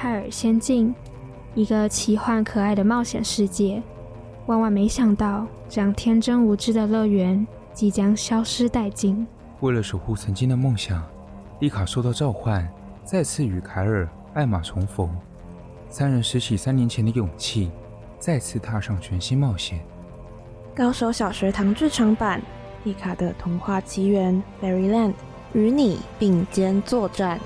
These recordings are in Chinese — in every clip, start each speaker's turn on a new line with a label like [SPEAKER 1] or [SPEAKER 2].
[SPEAKER 1] 泰尔仙境，一个奇幻可爱的冒险世界。万万没想到，这样天真无知的乐园即将消失殆尽。
[SPEAKER 2] 为了守护曾经的梦想，丽卡受到召唤，再次与凯尔、艾玛重逢。三人拾起三年前的勇气，再次踏上全新冒险。
[SPEAKER 3] 高手小学堂剧场版《丽卡的童话奇缘》（Fairyland） 与你并肩作战。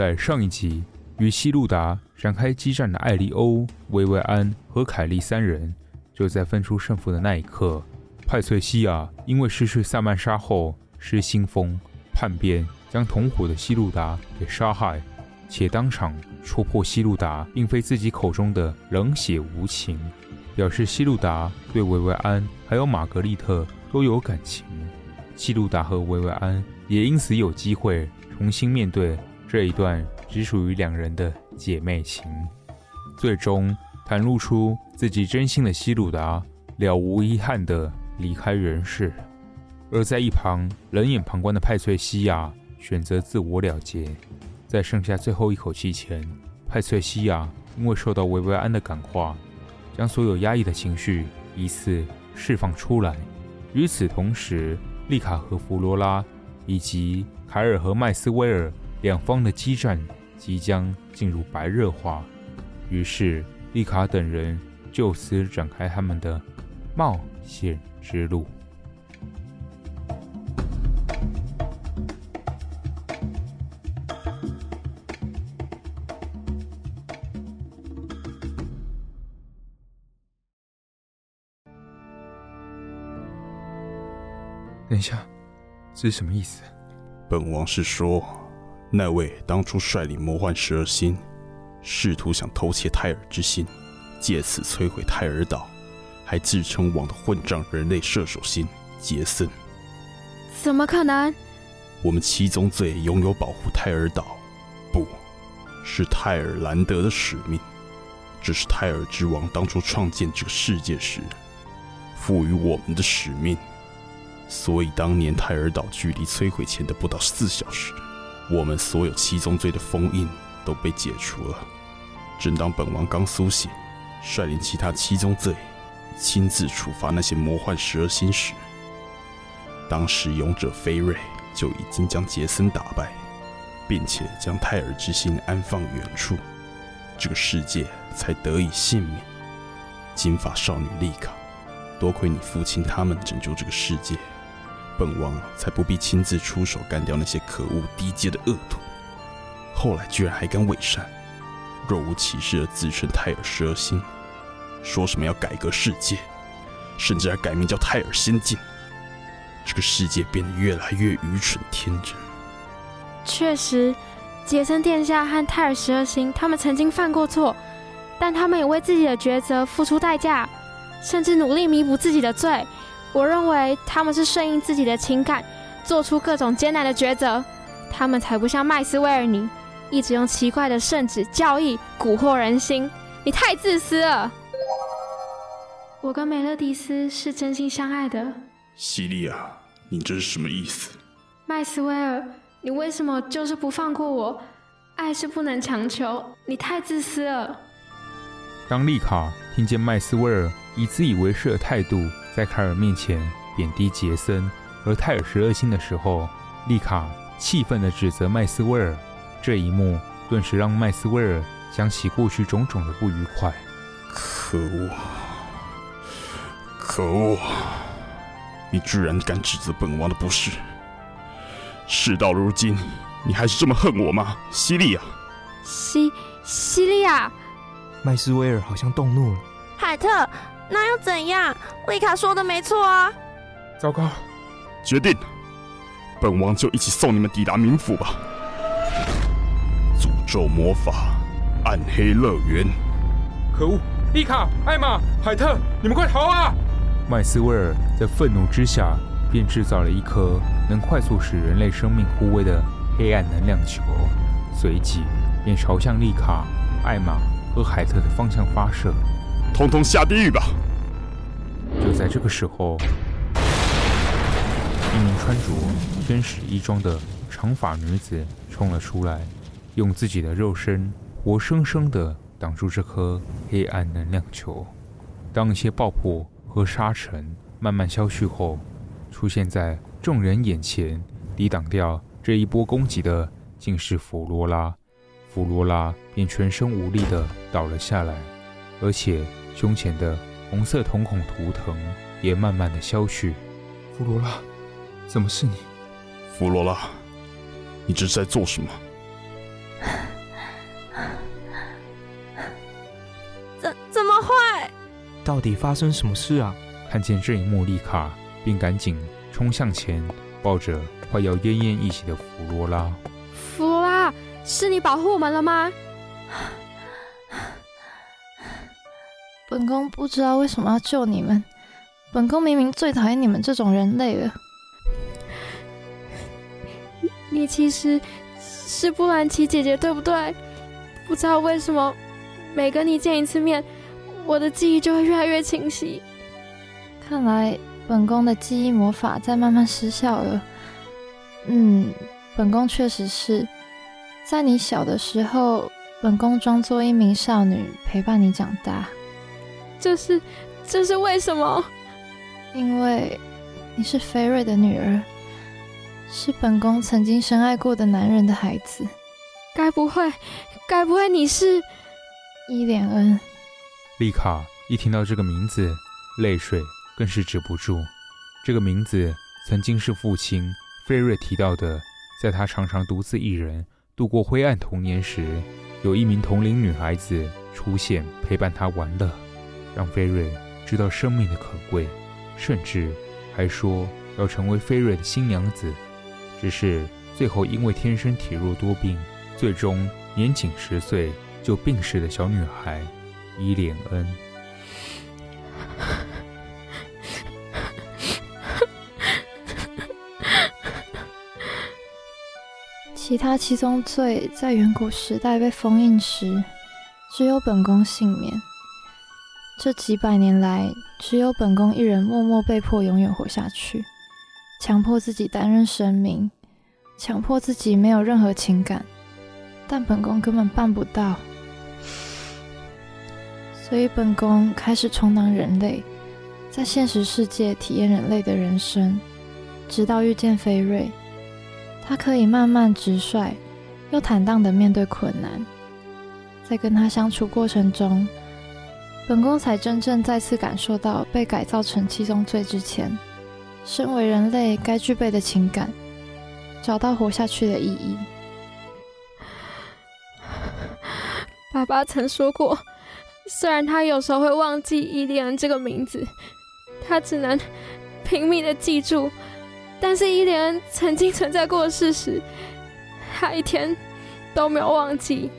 [SPEAKER 2] 在上一集，与希路达展开激战的艾利欧、薇薇安和凯莉三人，就在分出胜负的那一刻，派翠西亚因为失去萨曼莎后失心疯，叛变，将同伙的希路达给杀害，且当场戳破希路达并非自己口中的冷血无情，表示希路达对薇薇安还有玛格丽特都有感情。希路达和薇薇安也因此有机会重新面对。这一段只属于两人的姐妹情，最终袒露出自己真心的希鲁达了无遗憾地离开人世，而在一旁冷眼旁观的派翠西亚选择自我了结，在剩下最后一口气前，派翠西亚因为受到薇薇安的感化，将所有压抑的情绪一次释放出来。与此同时，丽卡和弗罗拉以及凯尔和麦斯威尔。两方的激战即将进入白热化，于是丽卡等人就此展开他们的冒险之路。等一下，这是什么意思？
[SPEAKER 4] 本王是说。那位当初率领魔幻十二星，试图想偷窃泰尔之心，借此摧毁泰尔岛，还自称王的混账人类射手星杰森，
[SPEAKER 1] 怎么可能？
[SPEAKER 4] 我们七宗罪拥有保护泰尔岛，不是泰尔兰德的使命。这是泰尔之王当初创建这个世界时赋予我们的使命。所以当年泰尔岛距离摧毁前的不到四小时。我们所有七宗罪的封印都被解除了。正当本王刚苏醒，率领其他七宗罪亲自处罚那些魔幻十二星时，当时勇者菲瑞就已经将杰森打败，并且将泰尔之心安放远处，这个世界才得以幸免。金发少女丽卡，多亏你父亲他们拯救这个世界。本王才不必亲自出手干掉那些可恶低阶的恶徒，后来居然还敢伪善，若无其事的自称泰尔十二星，说什么要改革世界，甚至还改名叫泰尔仙境，这个世界变得越来越愚蠢天真。
[SPEAKER 1] 确实，杰森殿下和泰尔十二星他们曾经犯过错，但他们也为自己的抉择付出代价，甚至努力弥补自己的罪。我认为他们是顺应自己的情感，做出各种艰难的抉择。他们才不像麦斯威尔尼，一直用奇怪的圣旨教义蛊惑人心。你太自私了。我跟梅勒迪斯是真心相爱的。
[SPEAKER 4] 西利亚，你这是什么意思？
[SPEAKER 1] 麦斯威尔，你为什么就是不放过我？爱是不能强求。你太自私了。
[SPEAKER 2] 当丽卡听见麦斯威尔以自以为是的态度，在凯尔面前贬低杰森和泰尔十二星的时候，丽卡气愤地指责麦斯威尔。这一幕顿时让麦斯威尔想起过去种种的不愉快。
[SPEAKER 4] 可恶！可恶！你居然敢指责本王的不是！事到如今，你还是这么恨我吗，西利亚？
[SPEAKER 1] 西西利亚！
[SPEAKER 5] 麦斯威尔好像动怒了。
[SPEAKER 6] 海特。
[SPEAKER 3] 那又怎样？丽卡说的没错啊！
[SPEAKER 2] 糟糕，
[SPEAKER 4] 决定，本王就一起送你们抵达冥府吧。诅咒魔法，暗黑乐园。
[SPEAKER 2] 可恶！丽卡、艾玛、海特，你们快逃啊！麦斯威尔在愤怒之下，便制造了一颗能快速使人类生命枯萎的黑暗能量球，随即便朝向丽卡、艾玛和海特的方向发射。
[SPEAKER 4] 通通下地狱吧！
[SPEAKER 2] 就在这个时候，一名穿着天使衣装的长发女子冲了出来，用自己的肉身活生生的。挡住这颗黑暗能量球。当一些爆破和沙尘慢慢消去后，出现在众人眼前，抵挡掉这一波攻击的，竟是弗罗拉。弗罗拉便全身无力的倒了下来，而且胸前的红色瞳孔图腾也慢慢的消去。
[SPEAKER 5] 弗罗拉，怎么是你？
[SPEAKER 4] 弗罗拉，你这是在做什么？
[SPEAKER 5] 怎怎么会到底发生什么事啊？
[SPEAKER 2] 看见这一幕，丽卡便赶紧冲向前，抱着快要奄奄一息的弗罗拉。
[SPEAKER 1] 弗罗拉，是你保护我们了吗？
[SPEAKER 6] 本宫不知道为什么要救你们。本宫明明最讨厌你们这种人类了。
[SPEAKER 1] 你其实是布兰奇姐姐，对不对？不知道为什么，每跟你见一次面。我的记忆就会越来越清晰。
[SPEAKER 6] 看来本宫的记忆魔法在慢慢失效了。嗯，本宫确实是在你小的时候，本宫装作一名少女陪伴你长大。
[SPEAKER 1] 这是，这是为什么？
[SPEAKER 6] 因为你是菲瑞的女儿，是本宫曾经深爱过的男人的孩子。
[SPEAKER 1] 该不会，该不会你是
[SPEAKER 6] 伊莲恩？
[SPEAKER 2] 丽卡一听到这个名字，泪水更是止不住。这个名字曾经是父亲菲瑞提到的，在他常常独自一人度过灰暗童年时，有一名同龄女孩子出现陪伴他玩乐，让菲瑞知道生命的可贵，甚至还说要成为菲瑞的新娘子。只是最后因为天生体弱多病，最终年仅十岁就病逝的小女孩。伊莲恩，
[SPEAKER 6] 其他七宗罪在远古时代被封印时，只有本宫幸免。这几百年来，只有本宫一人默默被迫永远活下去，强迫自己担任神明，强迫自己没有任何情感，但本宫根本办不到。所以，本宫开始充当人类，在现实世界体验人类的人生，直到遇见菲瑞，他可以慢慢直率又坦荡地面对困难。在跟他相处过程中，本宫才真正再次感受到被改造成七宗罪之前，身为人类该具备的情感，找到活下去的意义。
[SPEAKER 1] 爸爸曾说过。虽然他有时候会忘记伊莲这个名字，他只能拼命的记住，但是伊莲曾经存在过的事实，他一天都没有忘记。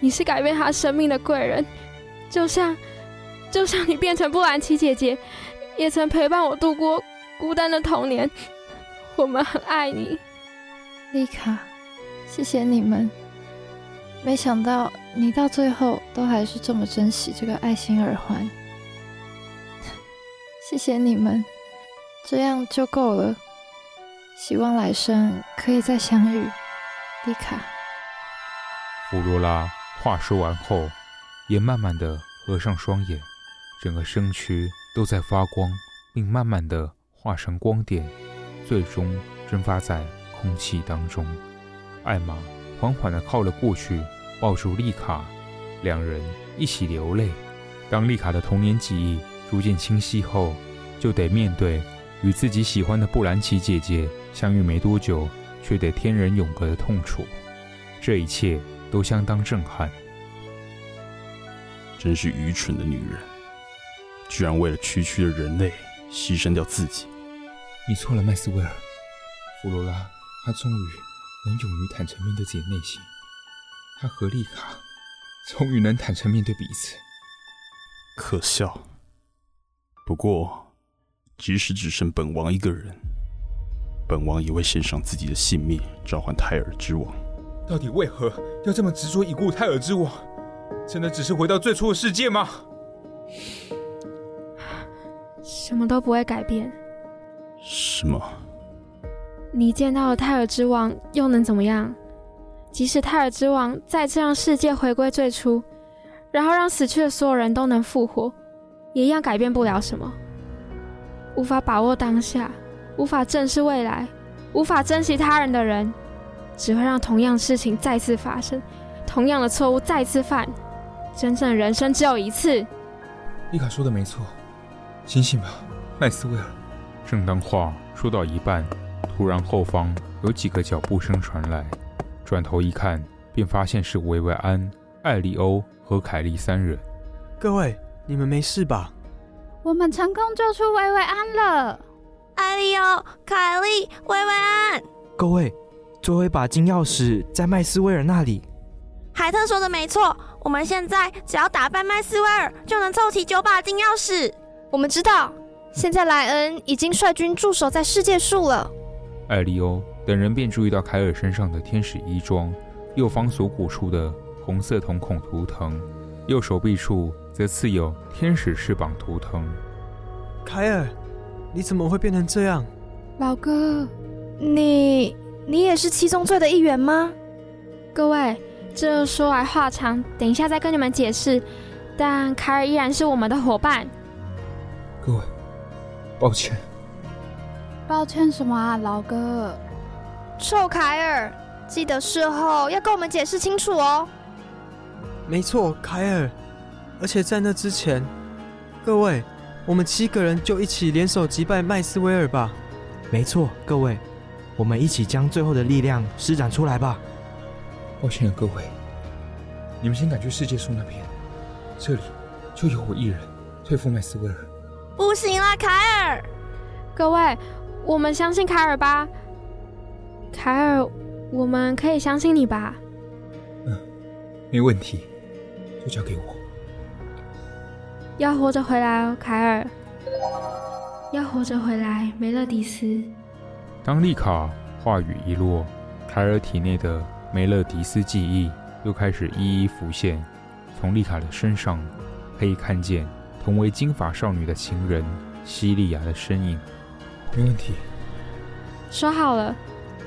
[SPEAKER 1] 你是改变他生命的贵人，就像就像你变成布兰奇姐姐，也曾陪伴我度过孤单的童年。我们很爱你，
[SPEAKER 6] 丽卡，谢谢你们。没想到你到最后都还是这么珍惜这个爱心耳环，谢谢你们，这样就够了。希望来生可以再相遇，丽卡。
[SPEAKER 2] 弗罗拉话说完后，也慢慢的合上双眼，整个身躯都在发光，并慢慢的化成光点，最终蒸发在空气当中。艾玛。缓缓地靠了过去，抱住丽卡，两人一起流泪。当丽卡的童年记忆逐渐清晰后，就得面对与自己喜欢的布兰奇姐姐相遇没多久，却得天人永隔的痛楚。这一切都相当震撼。
[SPEAKER 4] 真是愚蠢的女人，居然为了区区的人类牺牲掉自己。
[SPEAKER 5] 你错了，麦斯威尔。弗罗拉，她终于能勇于坦诚面对自己的内心。她和丽卡终于能坦诚面对彼此。
[SPEAKER 4] 可笑。不过，即使只剩本王一个人，本王也会献上自己的性命，召唤泰尔之王。
[SPEAKER 5] 到底为何要这么执着已故泰尔之王？真的只是回到最初的世界吗？
[SPEAKER 1] 什么都不会改变。
[SPEAKER 4] 是吗？
[SPEAKER 1] 你见到了泰尔之王，又能怎么样？即使泰尔之王再次让世界回归最初，然后让死去的所有人都能复活，也一样改变不了什么。无法把握当下，无法正视未来，无法珍惜他人的人，只会让同样的事情再次发生，同样的错误再次犯。真正的人生只有一次。
[SPEAKER 5] 丽卡说的没错，醒醒吧，麦斯威尔。
[SPEAKER 2] 正当话说到一半，突然后方有几个脚步声传来，转头一看，便发现是维维安、艾利欧和凯莉三人。
[SPEAKER 7] 各位，你们没事吧？
[SPEAKER 8] 我们成功救出维维安了。
[SPEAKER 3] 艾利欧、凯莉、维维安。
[SPEAKER 7] 各位，最后一把金钥匙在麦斯威尔那里。
[SPEAKER 3] 海特说的没错。我们现在只要打败麦斯威尔，就能凑齐九把金钥匙。
[SPEAKER 8] 我们知道，现在莱恩已经率军驻守在世界树了。
[SPEAKER 2] 艾利欧等人便注意到凯尔身上的天使衣装，右方锁骨处的红色瞳孔图腾，右手臂处则刺有天使翅膀图腾。
[SPEAKER 7] 凯尔，你怎么会变成这样？
[SPEAKER 8] 老哥，你你也是七宗罪的一员吗？
[SPEAKER 1] 各位。这说来话长，等一下再跟你们解释。但凯尔依然是我们的伙伴。
[SPEAKER 5] 各位，抱歉。
[SPEAKER 8] 抱歉什么啊，老哥？臭凯尔，记得事后要跟我们解释清楚哦。
[SPEAKER 7] 没错，凯尔。而且在那之前，各位，我们七个人就一起联手击败麦斯威尔吧。没错，各位，我们一起将最后的力量施展出来吧。
[SPEAKER 5] 抱歉了，各位，你们先赶去世界树那边，这里就有我一人对付麦斯威尔。
[SPEAKER 3] 不行啦，凯尔！
[SPEAKER 1] 各位，我们相信凯尔吧。凯尔，我们可以相信你吧？
[SPEAKER 5] 嗯，没问题，就交给我。
[SPEAKER 1] 要活着回来哦，凯尔。要活着回来，梅勒迪斯。
[SPEAKER 2] 当丽卡话语一落，凯尔体内的。梅勒迪斯记忆又开始一一浮现，从丽卡的身上可以看见同为金发少女的情人西利亚的身影。
[SPEAKER 5] 没问题。
[SPEAKER 1] 说好了，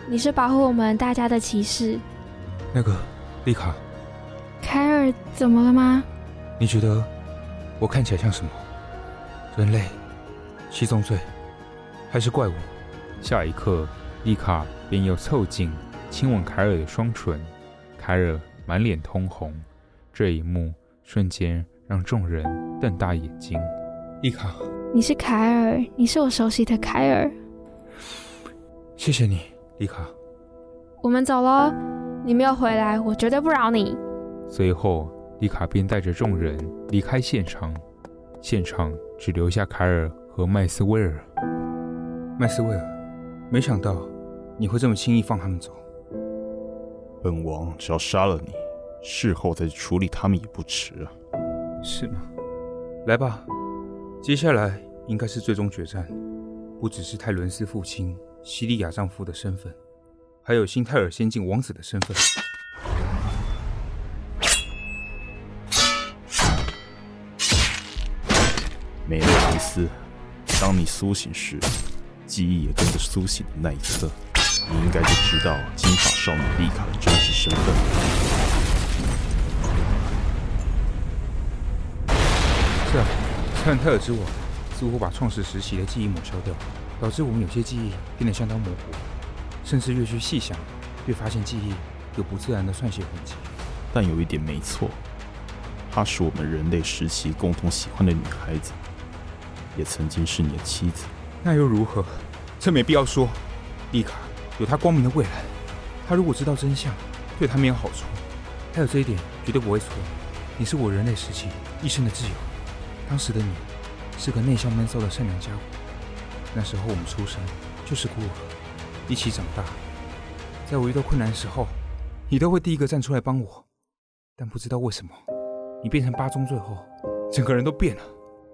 [SPEAKER 1] 你是保护我们大家的骑士。
[SPEAKER 5] 那个，丽卡。
[SPEAKER 1] 凯尔，怎么了吗？
[SPEAKER 5] 你觉得我看起来像什么？人类、七宗罪，还是怪物？
[SPEAKER 2] 下一刻，丽卡便又凑近。亲吻凯尔的双唇，凯尔满脸通红。这一幕瞬间让众人瞪大眼睛。
[SPEAKER 5] 丽卡，
[SPEAKER 1] 你是凯尔，你是我熟悉的凯尔。
[SPEAKER 5] 谢谢你，丽卡。
[SPEAKER 1] 我们走喽，你没有回来，我绝对不饶你。
[SPEAKER 2] 随后，丽卡便带着众人离开现场，现场只留下凯尔和麦斯威尔。
[SPEAKER 5] 麦斯威尔，没想到你会这么轻易放他们走。
[SPEAKER 4] 本王只要杀了你，事后再处理他们也不迟啊。
[SPEAKER 5] 是吗？来吧，接下来应该是最终决战，不只是泰伦斯父亲西利亚丈夫的身份，还有新泰尔仙境王子的身份。
[SPEAKER 4] 梅洛迪斯，当你苏醒时，记忆也跟着苏醒的那一刻。你应该就知道金发少女丽卡的真实身份。
[SPEAKER 5] 是啊，看泰尔之王似乎把创世时期的记忆抹消掉，导致我们有些记忆变得相当模糊，甚至越去细想，越发现记忆有不自然的撰写痕迹。
[SPEAKER 4] 但有一点没错，她是我们人类时期共同喜欢的女孩子，也曾经是你的妻子。
[SPEAKER 5] 那又如何？这没必要说，丽卡。有他光明的未来，他如果知道真相，对他没有好处。还有这一点绝对不会错。你是我人类时期一生的挚友。当时的你是个内向闷骚的善良家伙。那时候我们出生就是孤儿，一起长大。在我遇到困难的时候，你都会第一个站出来帮我。但不知道为什么，你变成八宗罪后，整个人都变了。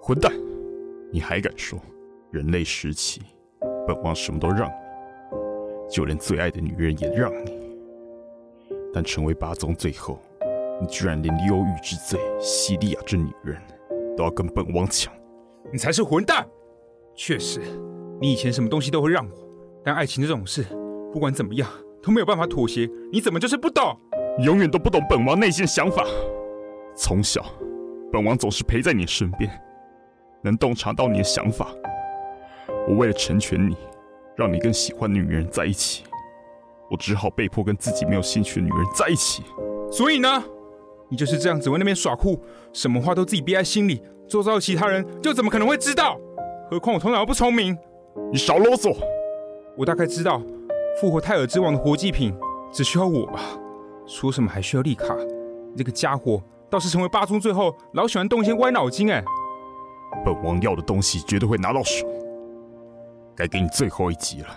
[SPEAKER 4] 混蛋！你还敢说人类时期，本王什么都让你，就连最爱的女人也让你。但成为八宗罪后，你居然连忧郁之罪西利亚这女人都要跟本王抢，
[SPEAKER 5] 你才是混蛋！确实，你以前什么东西都会让我，但爱情这种事，不管怎么样都没有办法妥协。你怎么就是不懂？
[SPEAKER 4] 永远都不懂本王内心的想法。从小，本王总是陪在你身边，能洞察到你的想法。我为了成全你，让你跟喜欢的女人在一起，我只好被迫跟自己没有兴趣的女人在一起。
[SPEAKER 5] 所以呢，你就是这样只为那边耍酷，什么话都自己憋在心里，周遭的其他人就怎么可能会知道？何况我头脑又不聪明，
[SPEAKER 4] 你少啰嗦！
[SPEAKER 5] 我大概知道，复活泰尔之王的活祭品只需要我吧？说什么还需要丽卡？这个家伙倒是成为八宗最后，老喜欢动一些歪脑筋哎。
[SPEAKER 4] 本王要的东西绝对会拿到手，该给你最后一击了。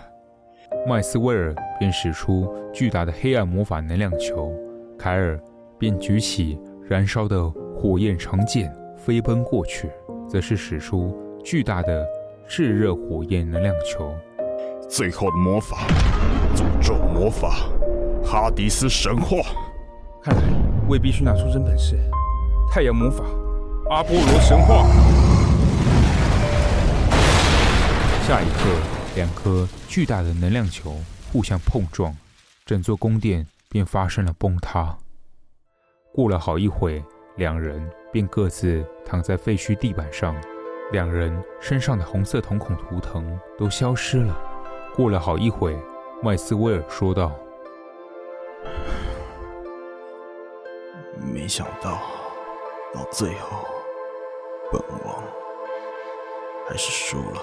[SPEAKER 2] 麦斯威尔便使出巨大的黑暗魔法能量球，凯尔便举起燃烧的火焰长剑飞奔过去，则是使出。巨大的炙热火焰能量球，
[SPEAKER 4] 最后的魔法，诅咒魔法，哈迪斯神话。
[SPEAKER 5] 看来我也必须拿出真本事。太阳魔法，阿波罗神话。
[SPEAKER 2] 下一刻，两颗巨大的能量球互相碰撞，整座宫殿便发生了崩塌。过了好一会，两人便各自躺在废墟地板上。两人身上的红色瞳孔图腾都消失了。过了好一会，麦斯威尔说道：“
[SPEAKER 4] 没想到，到最后，本王还是输了。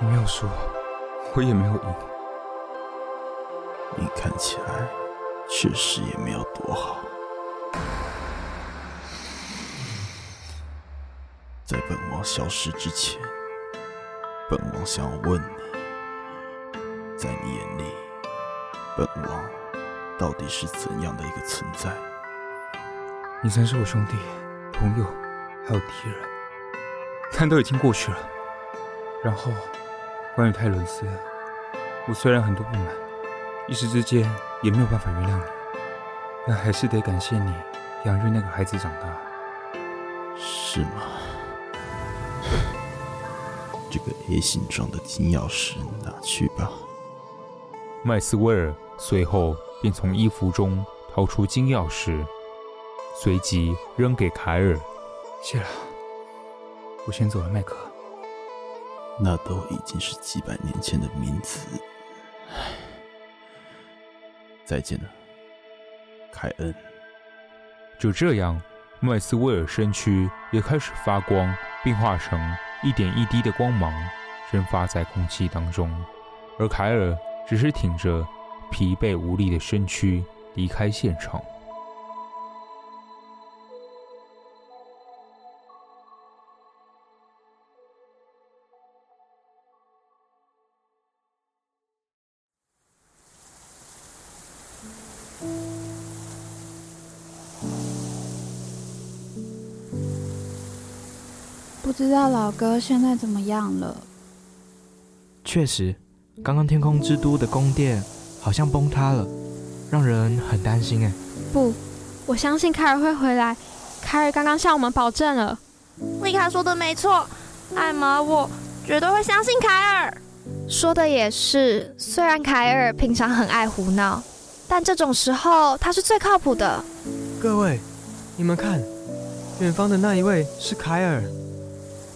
[SPEAKER 5] 你没有输，我也没有赢。
[SPEAKER 4] 你看起来确实也没有多好。”在本王消失之前，本王想要问你，在你眼里，本王到底是怎样的一个存在？
[SPEAKER 5] 你曾是我兄弟、朋友，还有敌人，但都已经过去了。然后，关于泰伦斯，我虽然很多不满，一时之间也没有办法原谅你，但还是得感谢你养育那个孩子长大。
[SPEAKER 4] 是吗？这个 A 形状的金钥匙拿去吧。
[SPEAKER 2] 麦斯威尔随后便从衣服中掏出金钥匙，随即扔给凯尔。
[SPEAKER 5] 谢了，我先走了，麦克。
[SPEAKER 4] 那都已经是几百年前的名词。唉，再见了，凯恩。
[SPEAKER 2] 就这样，麦斯威尔身躯也开始发光，并化成。一点一滴的光芒蒸发在空气当中，而凯尔只是挺着疲惫无力的身躯离开现
[SPEAKER 8] 场。知道老哥现在怎么样了？
[SPEAKER 7] 确实，刚刚天空之都的宫殿好像崩塌了，让人很担心哎。
[SPEAKER 1] 不，我相信凯尔会回来。凯尔刚刚向我们保证了。
[SPEAKER 8] 丽卡说的没错，艾玛，我绝对会相信凯尔。说的也是，虽然凯尔平常很爱胡闹，但这种时候他是最靠谱的。
[SPEAKER 7] 各位，你们看，远方的那一位是凯尔。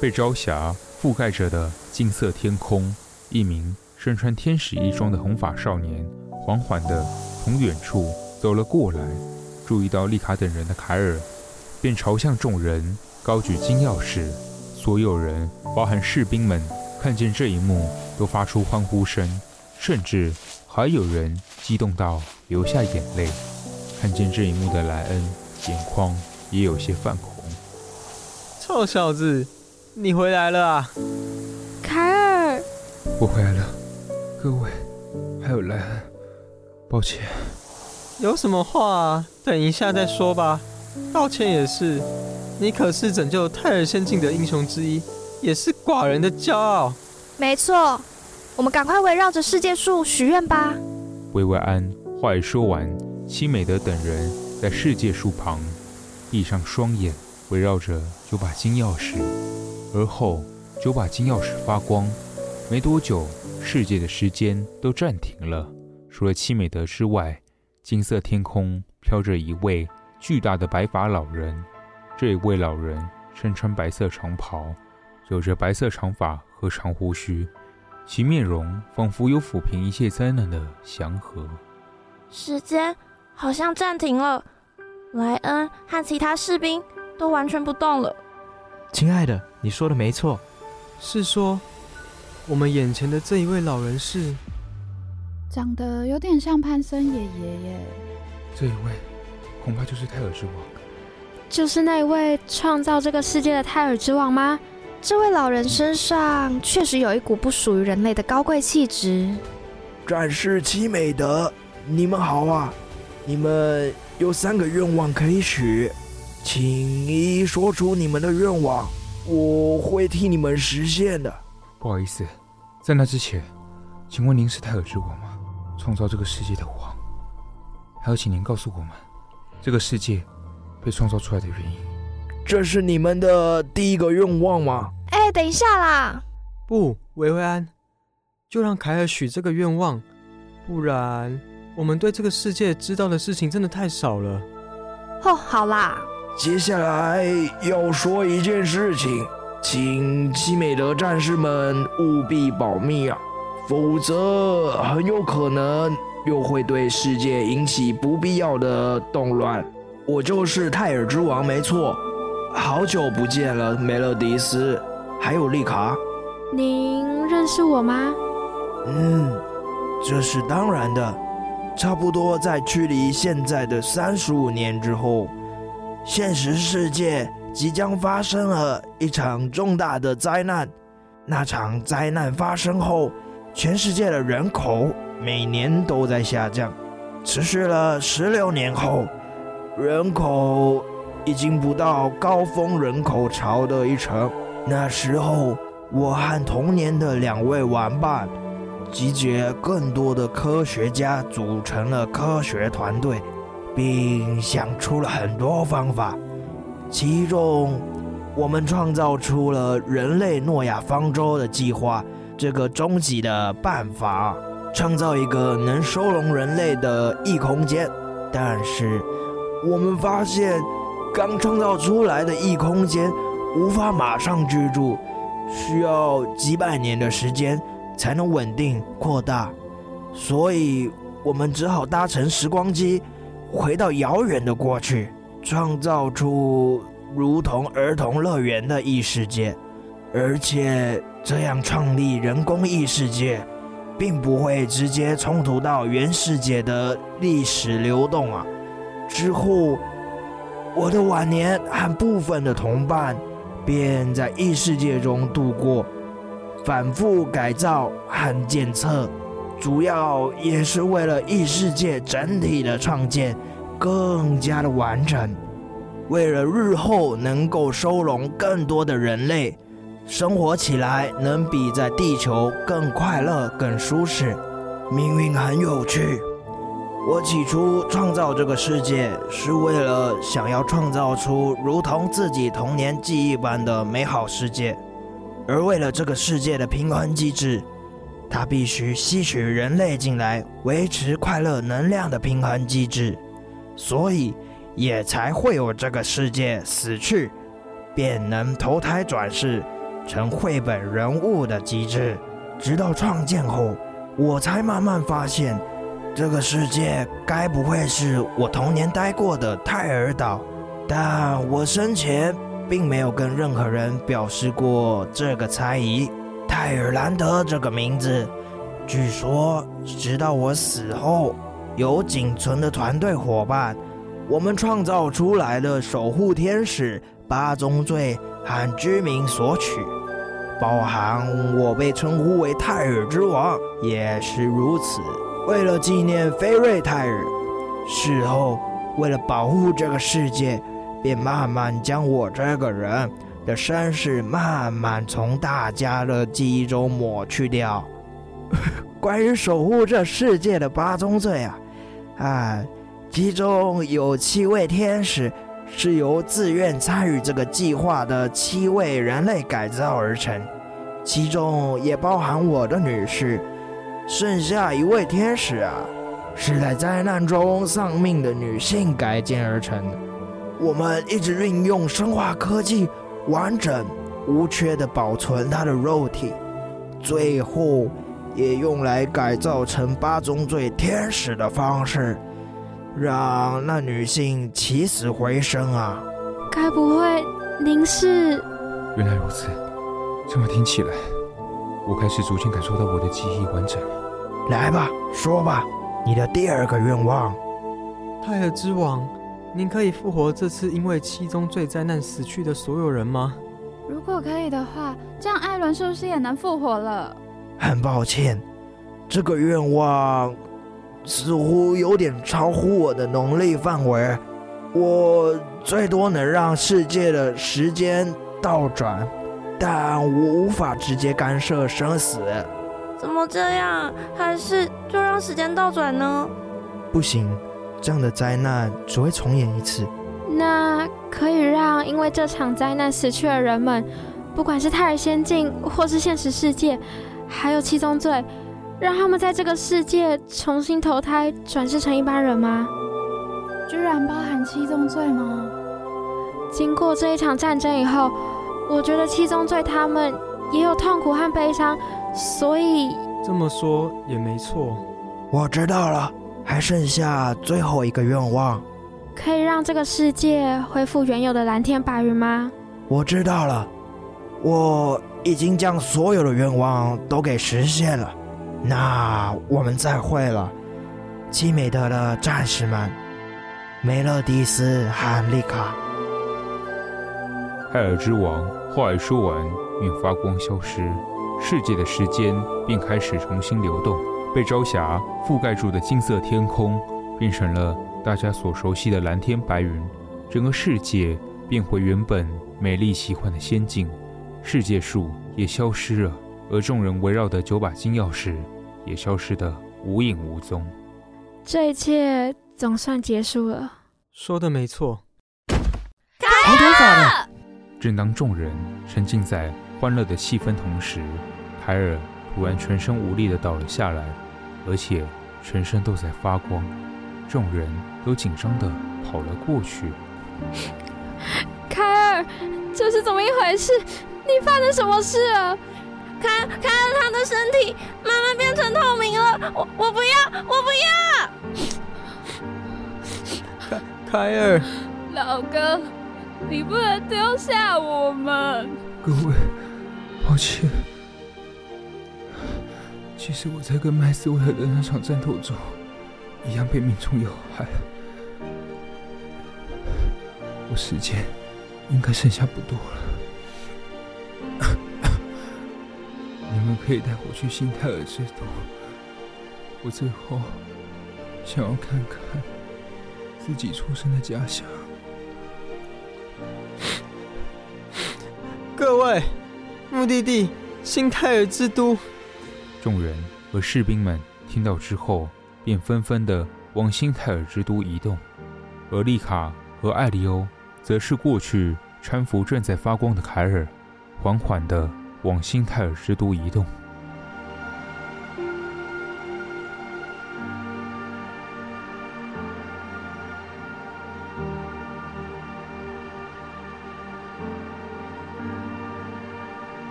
[SPEAKER 2] 被朝霞覆盖着的金色天空，一名身穿天使衣装的红发少年缓缓地从远处走了过来。注意到丽卡等人的凯尔，便朝向众人高举金钥匙。所有人，包含士兵们，看见这一幕都发出欢呼声，甚至还有人激动到流下眼泪。看见这一幕的莱恩，眼眶也有些泛红。
[SPEAKER 7] 臭小子，你回来了啊！
[SPEAKER 1] 凯尔，
[SPEAKER 2] 我回来了，各位，还有莱恩，抱歉。
[SPEAKER 7] 有什么话啊？等一下再说吧。道歉也是，你可是拯救泰尔仙境的英雄之一，也是寡人的骄傲。
[SPEAKER 8] 没错，我们赶快围绕着世界树许愿吧。
[SPEAKER 2] 薇薇安话一说完，西美德等人在世界树旁闭上双眼，围绕着九把金钥匙，而后九把金钥匙发光。没多久，世界的时间都暂停了，除了七美德之外。金色天空飘着一位巨大的白发老人，这一位老人身穿白色长袍，有着白色长发和长胡须，其面容仿佛有抚平一切灾难的祥和。
[SPEAKER 8] 时间好像暂停了，莱恩和其他士兵都完全不动了。
[SPEAKER 7] 亲爱的，你说的没错，是说我们眼前的这一位老人是？
[SPEAKER 9] 长得有点像潘森爷爷耶，
[SPEAKER 5] 这一位恐怕就是泰尔之王，
[SPEAKER 1] 就是那位创造这个世界的泰尔之王吗？
[SPEAKER 8] 这位老人身上确实有一股不属于人类的高贵气质。
[SPEAKER 10] 战士七美德，你们好啊！你们有三个愿望可以许，请一一说出你们的愿望，我会替你们实现的。
[SPEAKER 5] 不好意思，在那之前，请问您是泰尔之王吗？创造这个世界的王，还有请您告诉我们，这个世界被创造出来的原因。
[SPEAKER 10] 这是你们的第一个愿望吗？
[SPEAKER 8] 哎，等一下啦！
[SPEAKER 7] 不，维维安，就让凯尔许这个愿望，不然我们对这个世界知道的事情真的太少了。
[SPEAKER 8] 哦，好啦。
[SPEAKER 10] 接下来要说一件事情，请七美德战士们务必保密啊！否则很有可能又会对世界引起不必要的动乱。我就是泰尔之王，没错。好久不见了，梅勒迪斯，还有丽卡。
[SPEAKER 1] 您认识我吗？
[SPEAKER 10] 嗯，这是当然的。差不多在距离现在的三十五年之后，现实世界即将发生了一场重大的灾难。那场灾难发生后，全世界的人口每年都在下降，持续了十六年后，人口已经不到高峰人口潮的一成。那时候，我和童年的两位玩伴，集结更多的科学家，组成了科学团队，并想出了很多方法。其中，我们创造出了人类诺亚方舟的计划。这个终极的办法，创造一个能收容人类的异空间。但是，我们发现，刚创造出来的异空间无法马上居住，需要几百年的时间才能稳定扩大。所以，我们只好搭乘时光机，回到遥远的过去，创造出如同儿童乐园的异世界。而且这样创立人工异世界，并不会直接冲突到原世界的历史流动啊。之后，我的晚年和部分的同伴便在异世界中度过，反复改造和检测，主要也是为了异世界整体的创建更加的完整，为了日后能够收容更多的人类。生活起来能比在地球更快乐、更舒适。命运很有趣。我起初创造这个世界，是为了想要创造出如同自己童年记忆般的美好世界。而为了这个世界的平衡机制，它必须吸取人类进来，维持快乐能量的平衡机制。所以，也才会有这个世界死去，便能投胎转世。成绘本人物的机制，直到创建后，我才慢慢发现，这个世界该不会是我童年待过的泰尔岛。但我生前并没有跟任何人表示过这个猜疑。泰尔兰德这个名字，据说直到我死后，有仅存的团队伙伴我们创造出来的守护天使八宗罪和居民索取，包含我被称呼为泰尔之王也是如此。为了纪念菲瑞泰尔，事后为了保护这个世界，便慢慢将我这个人的身世慢慢从大家的记忆中抹去掉。关于守护这世界的八宗罪啊，啊。其中有七位天使是由自愿参与这个计划的七位人类改造而成，其中也包含我的女婿。剩下一位天使啊，是在灾难中丧命的女性改建而成。我们一直运用生化科技，完整无缺的保存他的肉体，最后也用来改造成八宗罪天使的方式。让那女性起死回生啊！
[SPEAKER 1] 该不会您是？
[SPEAKER 5] 原来如此，这么听起来，我开始逐渐感受到我的记忆完整。
[SPEAKER 10] 来吧，说吧，你的第二个愿望。
[SPEAKER 7] 泰尔之王，您可以复活这次因为七宗罪灾难死去的所有人吗？
[SPEAKER 9] 如果可以的话，这样艾伦是不是也能复活了？
[SPEAKER 10] 很抱歉，这个愿望。似乎有点超乎我的能力范围，我最多能让世界的时间倒转，但我无法直接干涉生死。
[SPEAKER 8] 怎么这样？还是就让时间倒转呢？
[SPEAKER 10] 不行，这样的灾难只会重演一次。
[SPEAKER 1] 那可以让因为这场灾难死去的人们，不管是泰尔仙境或是现实世界，还有七宗罪。让他们在这个世界重新投胎，转世成一般人吗？
[SPEAKER 9] 居然包含七宗罪吗？
[SPEAKER 1] 经过这一场战争以后，我觉得七宗罪他们也有痛苦和悲伤，所以
[SPEAKER 7] 这么说也没错。
[SPEAKER 10] 我知道了，还剩下最后一个愿望，
[SPEAKER 1] 可以让这个世界恢复原有的蓝天白云吗？
[SPEAKER 10] 我知道了，我已经将所有的愿望都给实现了。那我们再会了，基美德的战士们，梅勒迪斯和丽卡。
[SPEAKER 2] 泰尔之王话一说完，便发光消失，世界的时间便开始重新流动。被朝霞覆盖住的金色天空，变成了大家所熟悉的蓝天白云，整个世界变回原本美丽奇幻的仙境，世界树也消失了。而众人围绕的九把金钥匙也消失得无影无踪。
[SPEAKER 1] 这一切总算结束了。
[SPEAKER 7] 说的没错。
[SPEAKER 10] 长头发的。
[SPEAKER 2] 正当众人沉浸在欢乐的气氛同时，凯尔突然全身无力地倒了下来，而且全身都在发光。众人都紧张地跑了过去。
[SPEAKER 1] 凯尔，这是怎么一回事？你犯了什么事了？
[SPEAKER 8] 凯凯尔，他的身体慢慢变成透明了。我我不要，我不要。
[SPEAKER 7] 凯凯尔，
[SPEAKER 9] 老哥，你不能丢下我们。
[SPEAKER 5] 各位，抱歉。其实我在跟麦斯威尔的那场战斗中，一样被命中有害。我时间应该剩下不多了。你们可以带我去新泰尔之都。我最后想要看看自己出生的家乡。
[SPEAKER 7] 各位，目的地新泰尔之都。
[SPEAKER 2] 众人和士兵们听到之后，便纷纷的往新泰尔之都移动。而丽卡和艾利欧则是过去搀扶正在发光的凯尔，缓缓的。往新泰尔之都移动。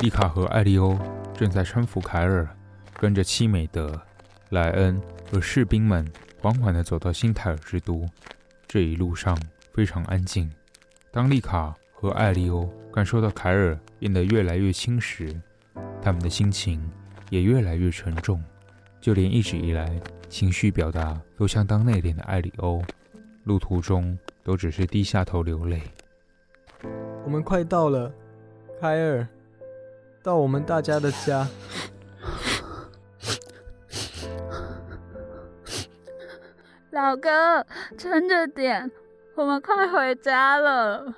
[SPEAKER 2] 丽卡和艾利欧正在搀扶凯尔，跟着七美德、莱恩和士兵们缓缓地走到新泰尔之都。这一路上非常安静。当丽卡和艾利欧感受到凯尔变得越来越轻时，他们的心情也越来越沉重。就连一直以来情绪表达都相当内敛的艾利欧，路途中都只是低下头流泪。
[SPEAKER 7] 我们快到了，凯尔，到我们大家的家。
[SPEAKER 9] 老哥，撑着点，我们快回家了。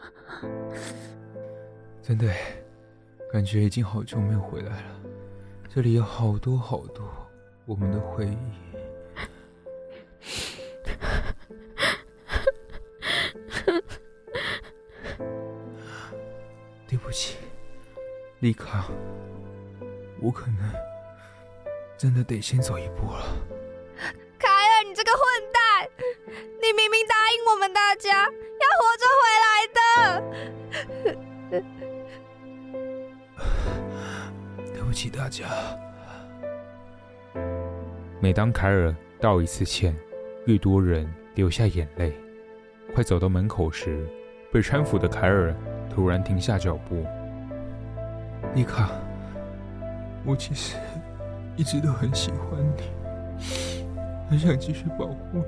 [SPEAKER 5] 真的，感觉已经好久没有回来了。这里有好多好多我们的回忆。丽卡，我可能真的得先走一步了。
[SPEAKER 8] 凯尔，你这个混蛋！你明明答应我们大家要活着回来的。
[SPEAKER 5] 对不起大家。
[SPEAKER 2] 每当凯尔道一次歉，越多人流下眼泪。快走到门口时，被搀扶的凯尔突然停下脚步。
[SPEAKER 5] 丽卡，我其实一直都很喜欢你，很想继续保护你。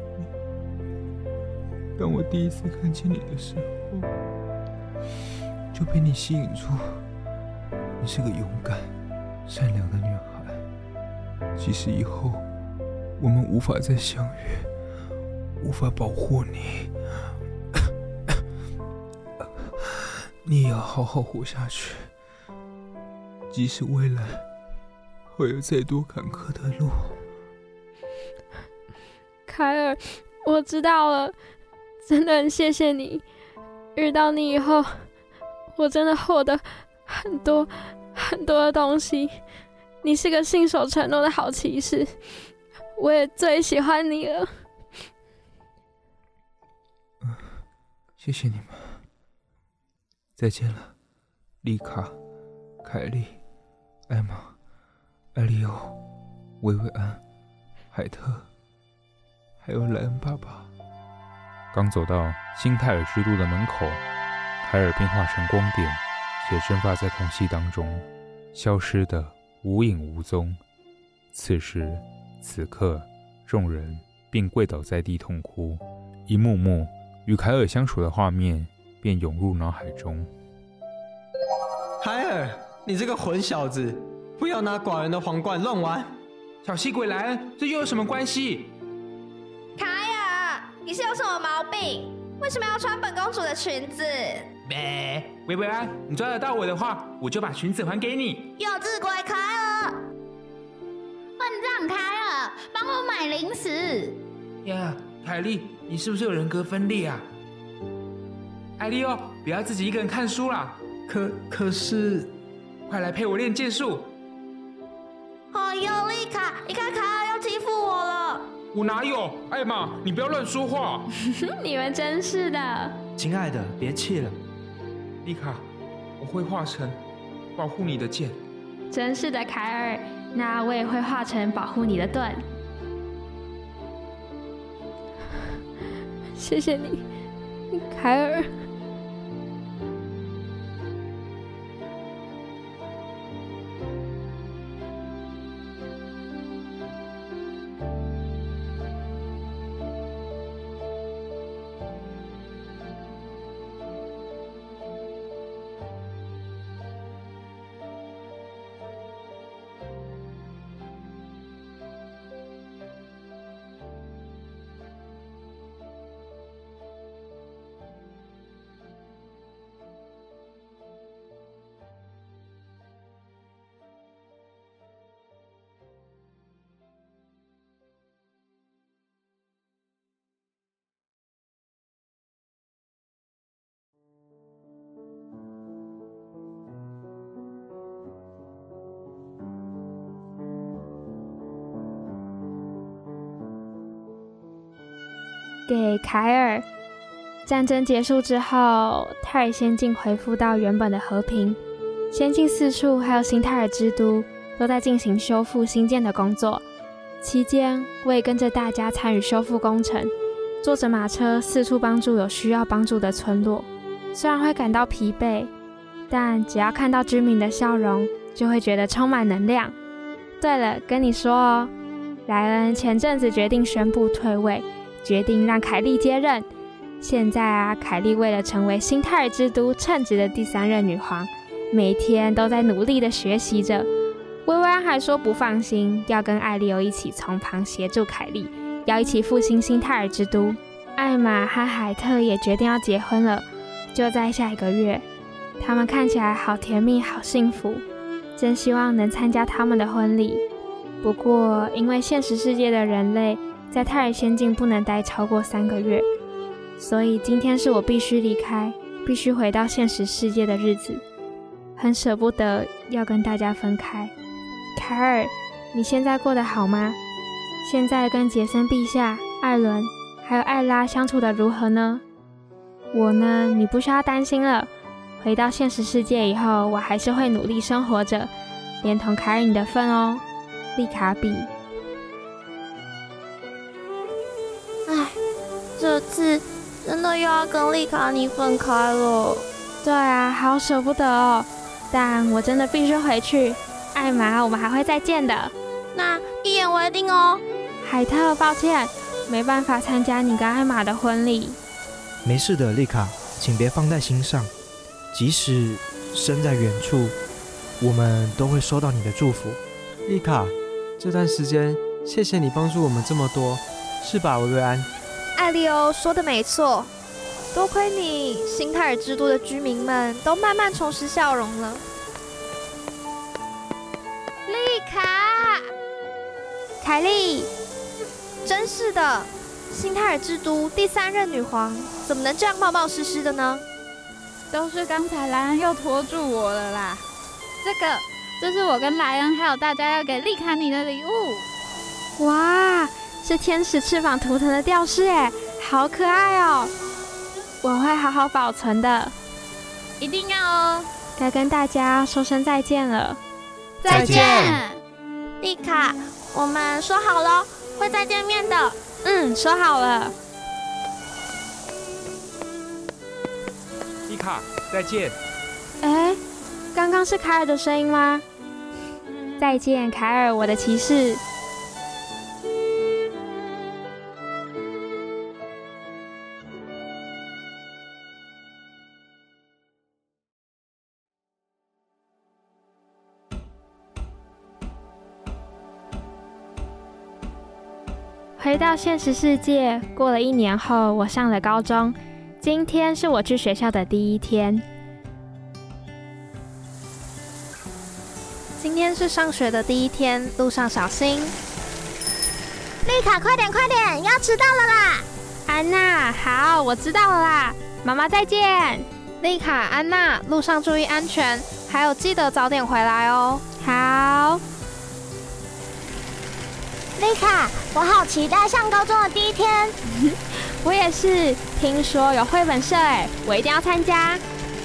[SPEAKER 5] 当我第一次看见你的时候，就被你吸引住。你是个勇敢、善良的女孩。即使以后我们无法再相遇，无法保护你，你也要好好活下去。即使未来会有再多坎坷的路，
[SPEAKER 1] 凯尔，我知道了。真的很谢谢你，遇到你以后，我真的获得很多很多的东西。你是个信守承诺的好骑士，我也最喜欢你了。
[SPEAKER 5] 嗯，谢谢你们，再见了，丽卡、凯莉、艾玛、艾利欧、薇薇安、海特，还有莱恩爸爸。
[SPEAKER 2] 刚走到新泰尔之都的门口，凯尔便化成光点，且蒸发在空气当中，消失的无影无踪。此时此刻，众人便跪倒在地痛哭，一幕幕与凯尔相处的画面便涌入脑海中。
[SPEAKER 7] 凯尔，你这个混小子，不要拿寡人的皇冠乱玩！
[SPEAKER 5] 小气鬼莱恩，这又有什么关系？
[SPEAKER 8] 你是有什么毛病？为什么要穿本公主的裙子？
[SPEAKER 5] 咩？薇薇安，你抓得到我的话，我就把裙子还给你。
[SPEAKER 8] 幼稚鬼凯尔！
[SPEAKER 9] 混账凯尔，帮我买零食。
[SPEAKER 5] 呀，凯莉，你是不是有人格分裂啊？艾利奥，不要自己一个人看书啦。
[SPEAKER 7] 可可是，
[SPEAKER 5] 快来陪我练剑术。
[SPEAKER 8] 好有丽卡，你看凯尔要欺负我了。
[SPEAKER 5] 我哪有？艾玛，你不要乱说话。
[SPEAKER 1] 你们真是的。
[SPEAKER 7] 亲爱的，别气了。
[SPEAKER 5] 丽卡，我会化成保护你的剑。
[SPEAKER 1] 真是的，凯尔，那我也会化成保护你的盾。谢谢你，凯尔。给凯尔。战争结束之后，泰尔仙境恢复到原本的和平，仙境四处还有新泰尔之都都在进行修复新建的工作。期间，我也跟着大家参与修复工程，坐着马车四处帮助有需要帮助的村落。虽然会感到疲惫，但只要看到居民的笑容，就会觉得充满能量。对了，跟你说哦，莱恩前阵子决定宣布退位，决定让凯莉接任。现在啊，凯莉为了成为新泰尔之都称职的第三任女皇，每天都在努力地学习着。薇薇安还说不放心，要跟艾利欧一起从旁协助凯莉，要一起复兴新泰尔之都。艾玛和海特也决定要结婚了，就在下一个月。他们看起来好甜蜜，好幸福，真希望能参加他们的婚礼。不过，因为现实世界的人类在泰尔仙境不能待超过三个月。所以今天是我必须离开、必须回到现实世界的日子，很舍不得要跟大家分开。凯尔，你现在过得好吗？现在跟杰森陛下、艾伦还有艾拉相处的如何呢？我呢，你不需要担心了。回到现实世界以后，我还是会努力生活着，连同凯尔你的份哦，丽卡比。
[SPEAKER 8] 要跟丽卡你分开了，
[SPEAKER 1] 对啊，好舍不得哦。但我真的必须回去，艾玛，我们还会再见的。
[SPEAKER 8] 那一言为定哦。
[SPEAKER 1] 海特，抱歉，没办法参加你跟艾玛的婚礼。
[SPEAKER 7] 没事的，丽卡，请别放在心上。即使身在远处，我们都会收到你的祝福。丽卡，这段时间谢谢你帮助我们这么多，是吧，薇薇安？
[SPEAKER 8] 艾利欧说的没错，多亏你，新泰尔之都的居民们都慢慢重拾笑容了。丽卡，
[SPEAKER 1] 凯莉，
[SPEAKER 8] 真是的，新泰尔之都第三任女皇怎么能这样冒冒失失的呢？
[SPEAKER 9] 都是刚才莱恩又拖住我了啦。这个，这是我跟莱恩还有大家要给丽卡你的礼物。
[SPEAKER 1] 哇！是天使翅膀图腾的吊饰，哎，好可爱哦！我会好好保存的，
[SPEAKER 9] 一定要哦。
[SPEAKER 1] 该跟大家说声再见了，
[SPEAKER 8] 再见，丽卡，我们说好了，会再见面的。
[SPEAKER 1] 嗯，说好了。
[SPEAKER 5] 丽卡，再见。
[SPEAKER 1] 哎，刚刚是凯尔的声音吗？再见，凯尔，我的骑士。回到现实世界，过了一年后，我上了高中。今天是我去学校的第一天。
[SPEAKER 8] 今天是上学的第一天，路上小心。丽卡，快点快点，要迟到了啦！
[SPEAKER 1] 安娜，好，我知道了啦。妈妈再见。
[SPEAKER 8] 丽卡，安娜，路上注意安全，还有记得早点回来哦。
[SPEAKER 1] 好。
[SPEAKER 11] 丽卡，我好期待上高中的第一天。
[SPEAKER 1] 我也是，听说有绘本社哎，我一定要参加。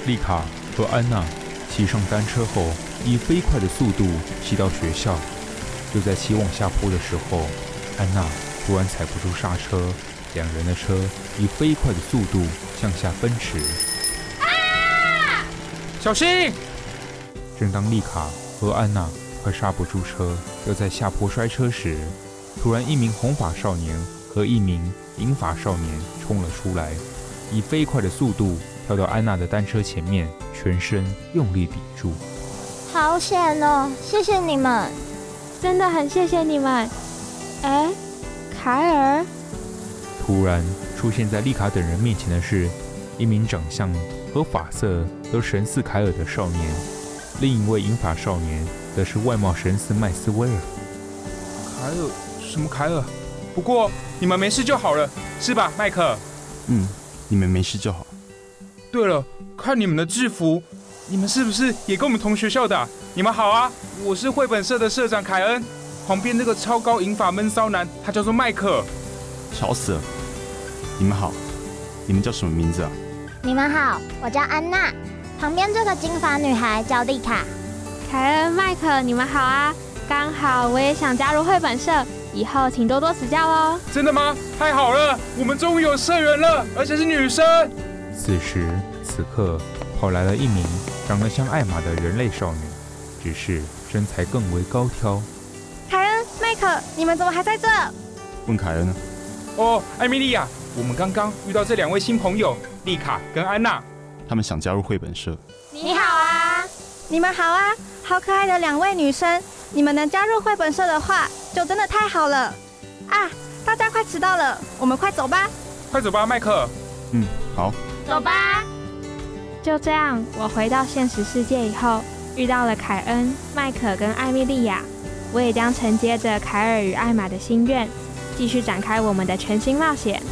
[SPEAKER 2] 丽卡和安娜骑上单车后，以飞快的速度骑到学校。就在骑往下坡的时候，安娜突然踩不住刹车，两人的车以飞快的速度向下奔驰。
[SPEAKER 5] 啊！小心！
[SPEAKER 2] 正当丽卡和安娜快刹不住车，要在下坡摔车时，突然，一名红发少年和一名银发少年冲了出来，以飞快的速度跳到安娜的单车前面，全身用力抵住。
[SPEAKER 11] 好险哦！谢谢你们，
[SPEAKER 1] 真的很谢谢你们。哎，凯尔！
[SPEAKER 2] 突然出现在丽卡等人面前的是一名长相和发色都神似凯尔的少年，另一位银发少年则是外貌神似麦斯威尔。
[SPEAKER 5] 凯尔。什么凯尔？不过你们没事就好了，是吧，麦克？
[SPEAKER 4] 嗯，你们没事就好。
[SPEAKER 5] 对了，看你们的制服，你们是不是也跟我们同学校的啊？你们好啊，我是绘本社的社长凯恩。旁边那个超高银发闷骚男，他叫做麦克。
[SPEAKER 4] 吵死了！你们好，你们叫什么名字啊？
[SPEAKER 11] 你们好，我叫安娜。旁边这个金发女孩叫丽卡。
[SPEAKER 1] 凯恩、麦克，你们好啊！刚好我也想加入绘本社。
[SPEAKER 12] 以后请多多指教哦。
[SPEAKER 5] 真的吗？太好了，我们终于有社员了，而且是女生。
[SPEAKER 2] 此时此刻，跑来了一名长得像艾玛的人类少女，只是身材更为高挑。
[SPEAKER 8] 凯恩、麦克，你们怎么还在这？
[SPEAKER 4] 问凯恩呢？
[SPEAKER 5] 哦，艾米莉亚，我们刚刚遇到这两位新朋友，丽卡跟安娜，
[SPEAKER 4] 他们想加入绘本社。
[SPEAKER 8] 你好啊，你们好啊，好可爱的两位女生，你们能加入绘本社的话，就真的太好了啊！大家快迟到了，我们快走吧。
[SPEAKER 5] 快走吧，麦克。
[SPEAKER 4] 嗯，好，
[SPEAKER 12] 走吧。就这样，我回到现实世界以后，遇到了凯恩、麦克跟艾米莉亚。我也将承接着凯尔与艾玛的心愿，继续展开我们的全新冒险。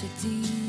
[SPEAKER 12] 确定。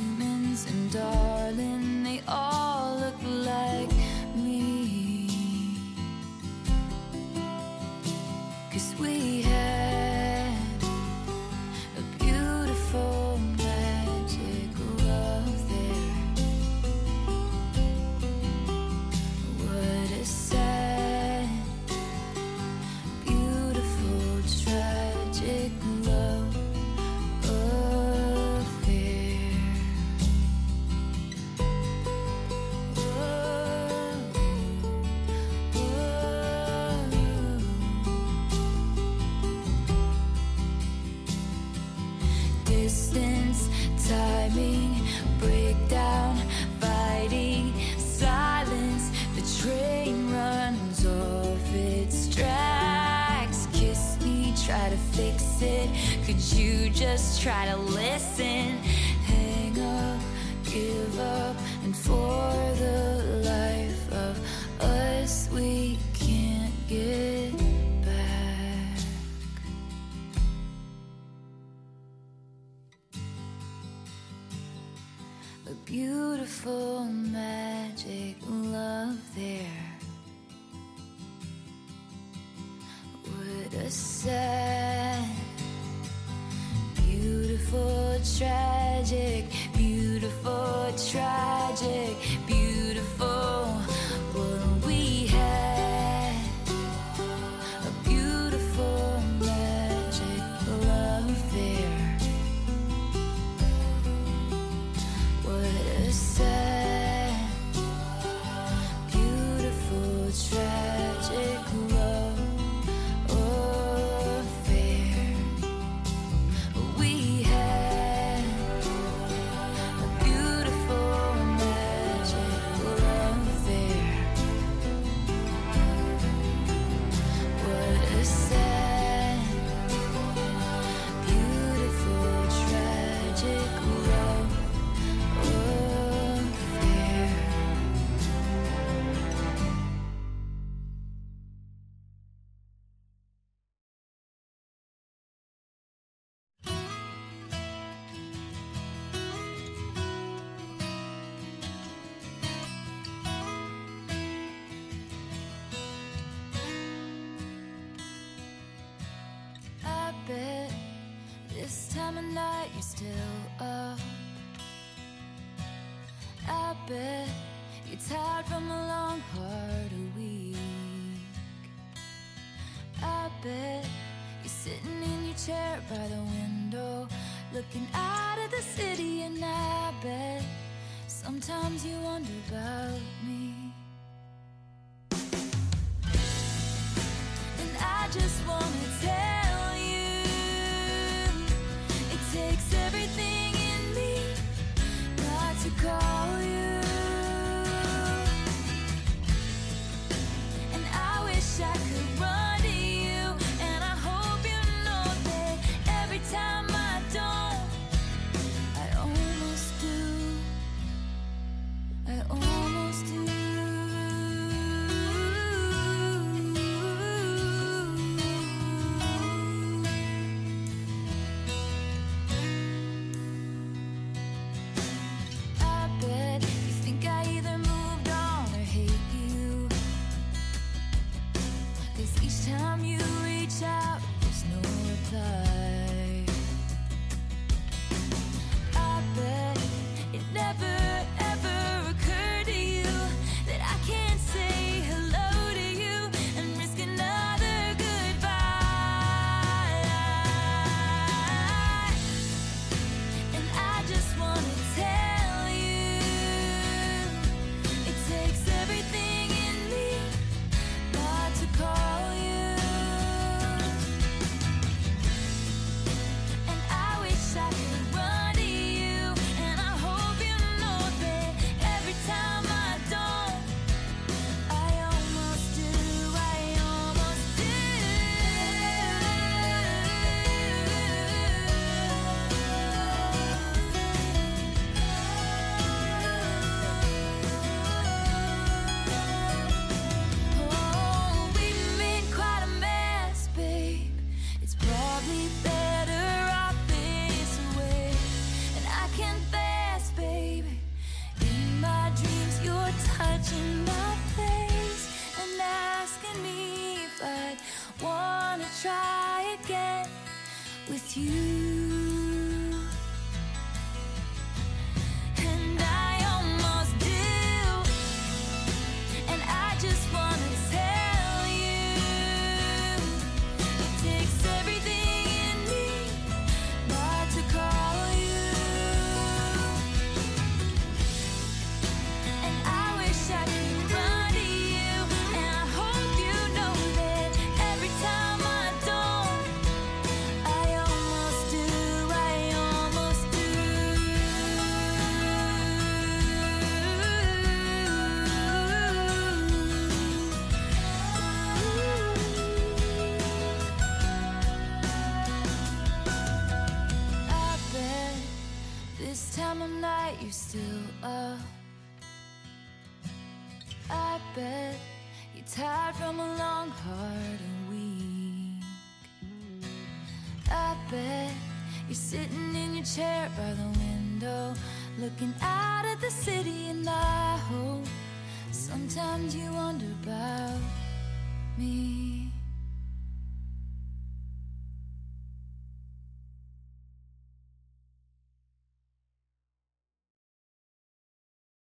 [SPEAKER 12] watching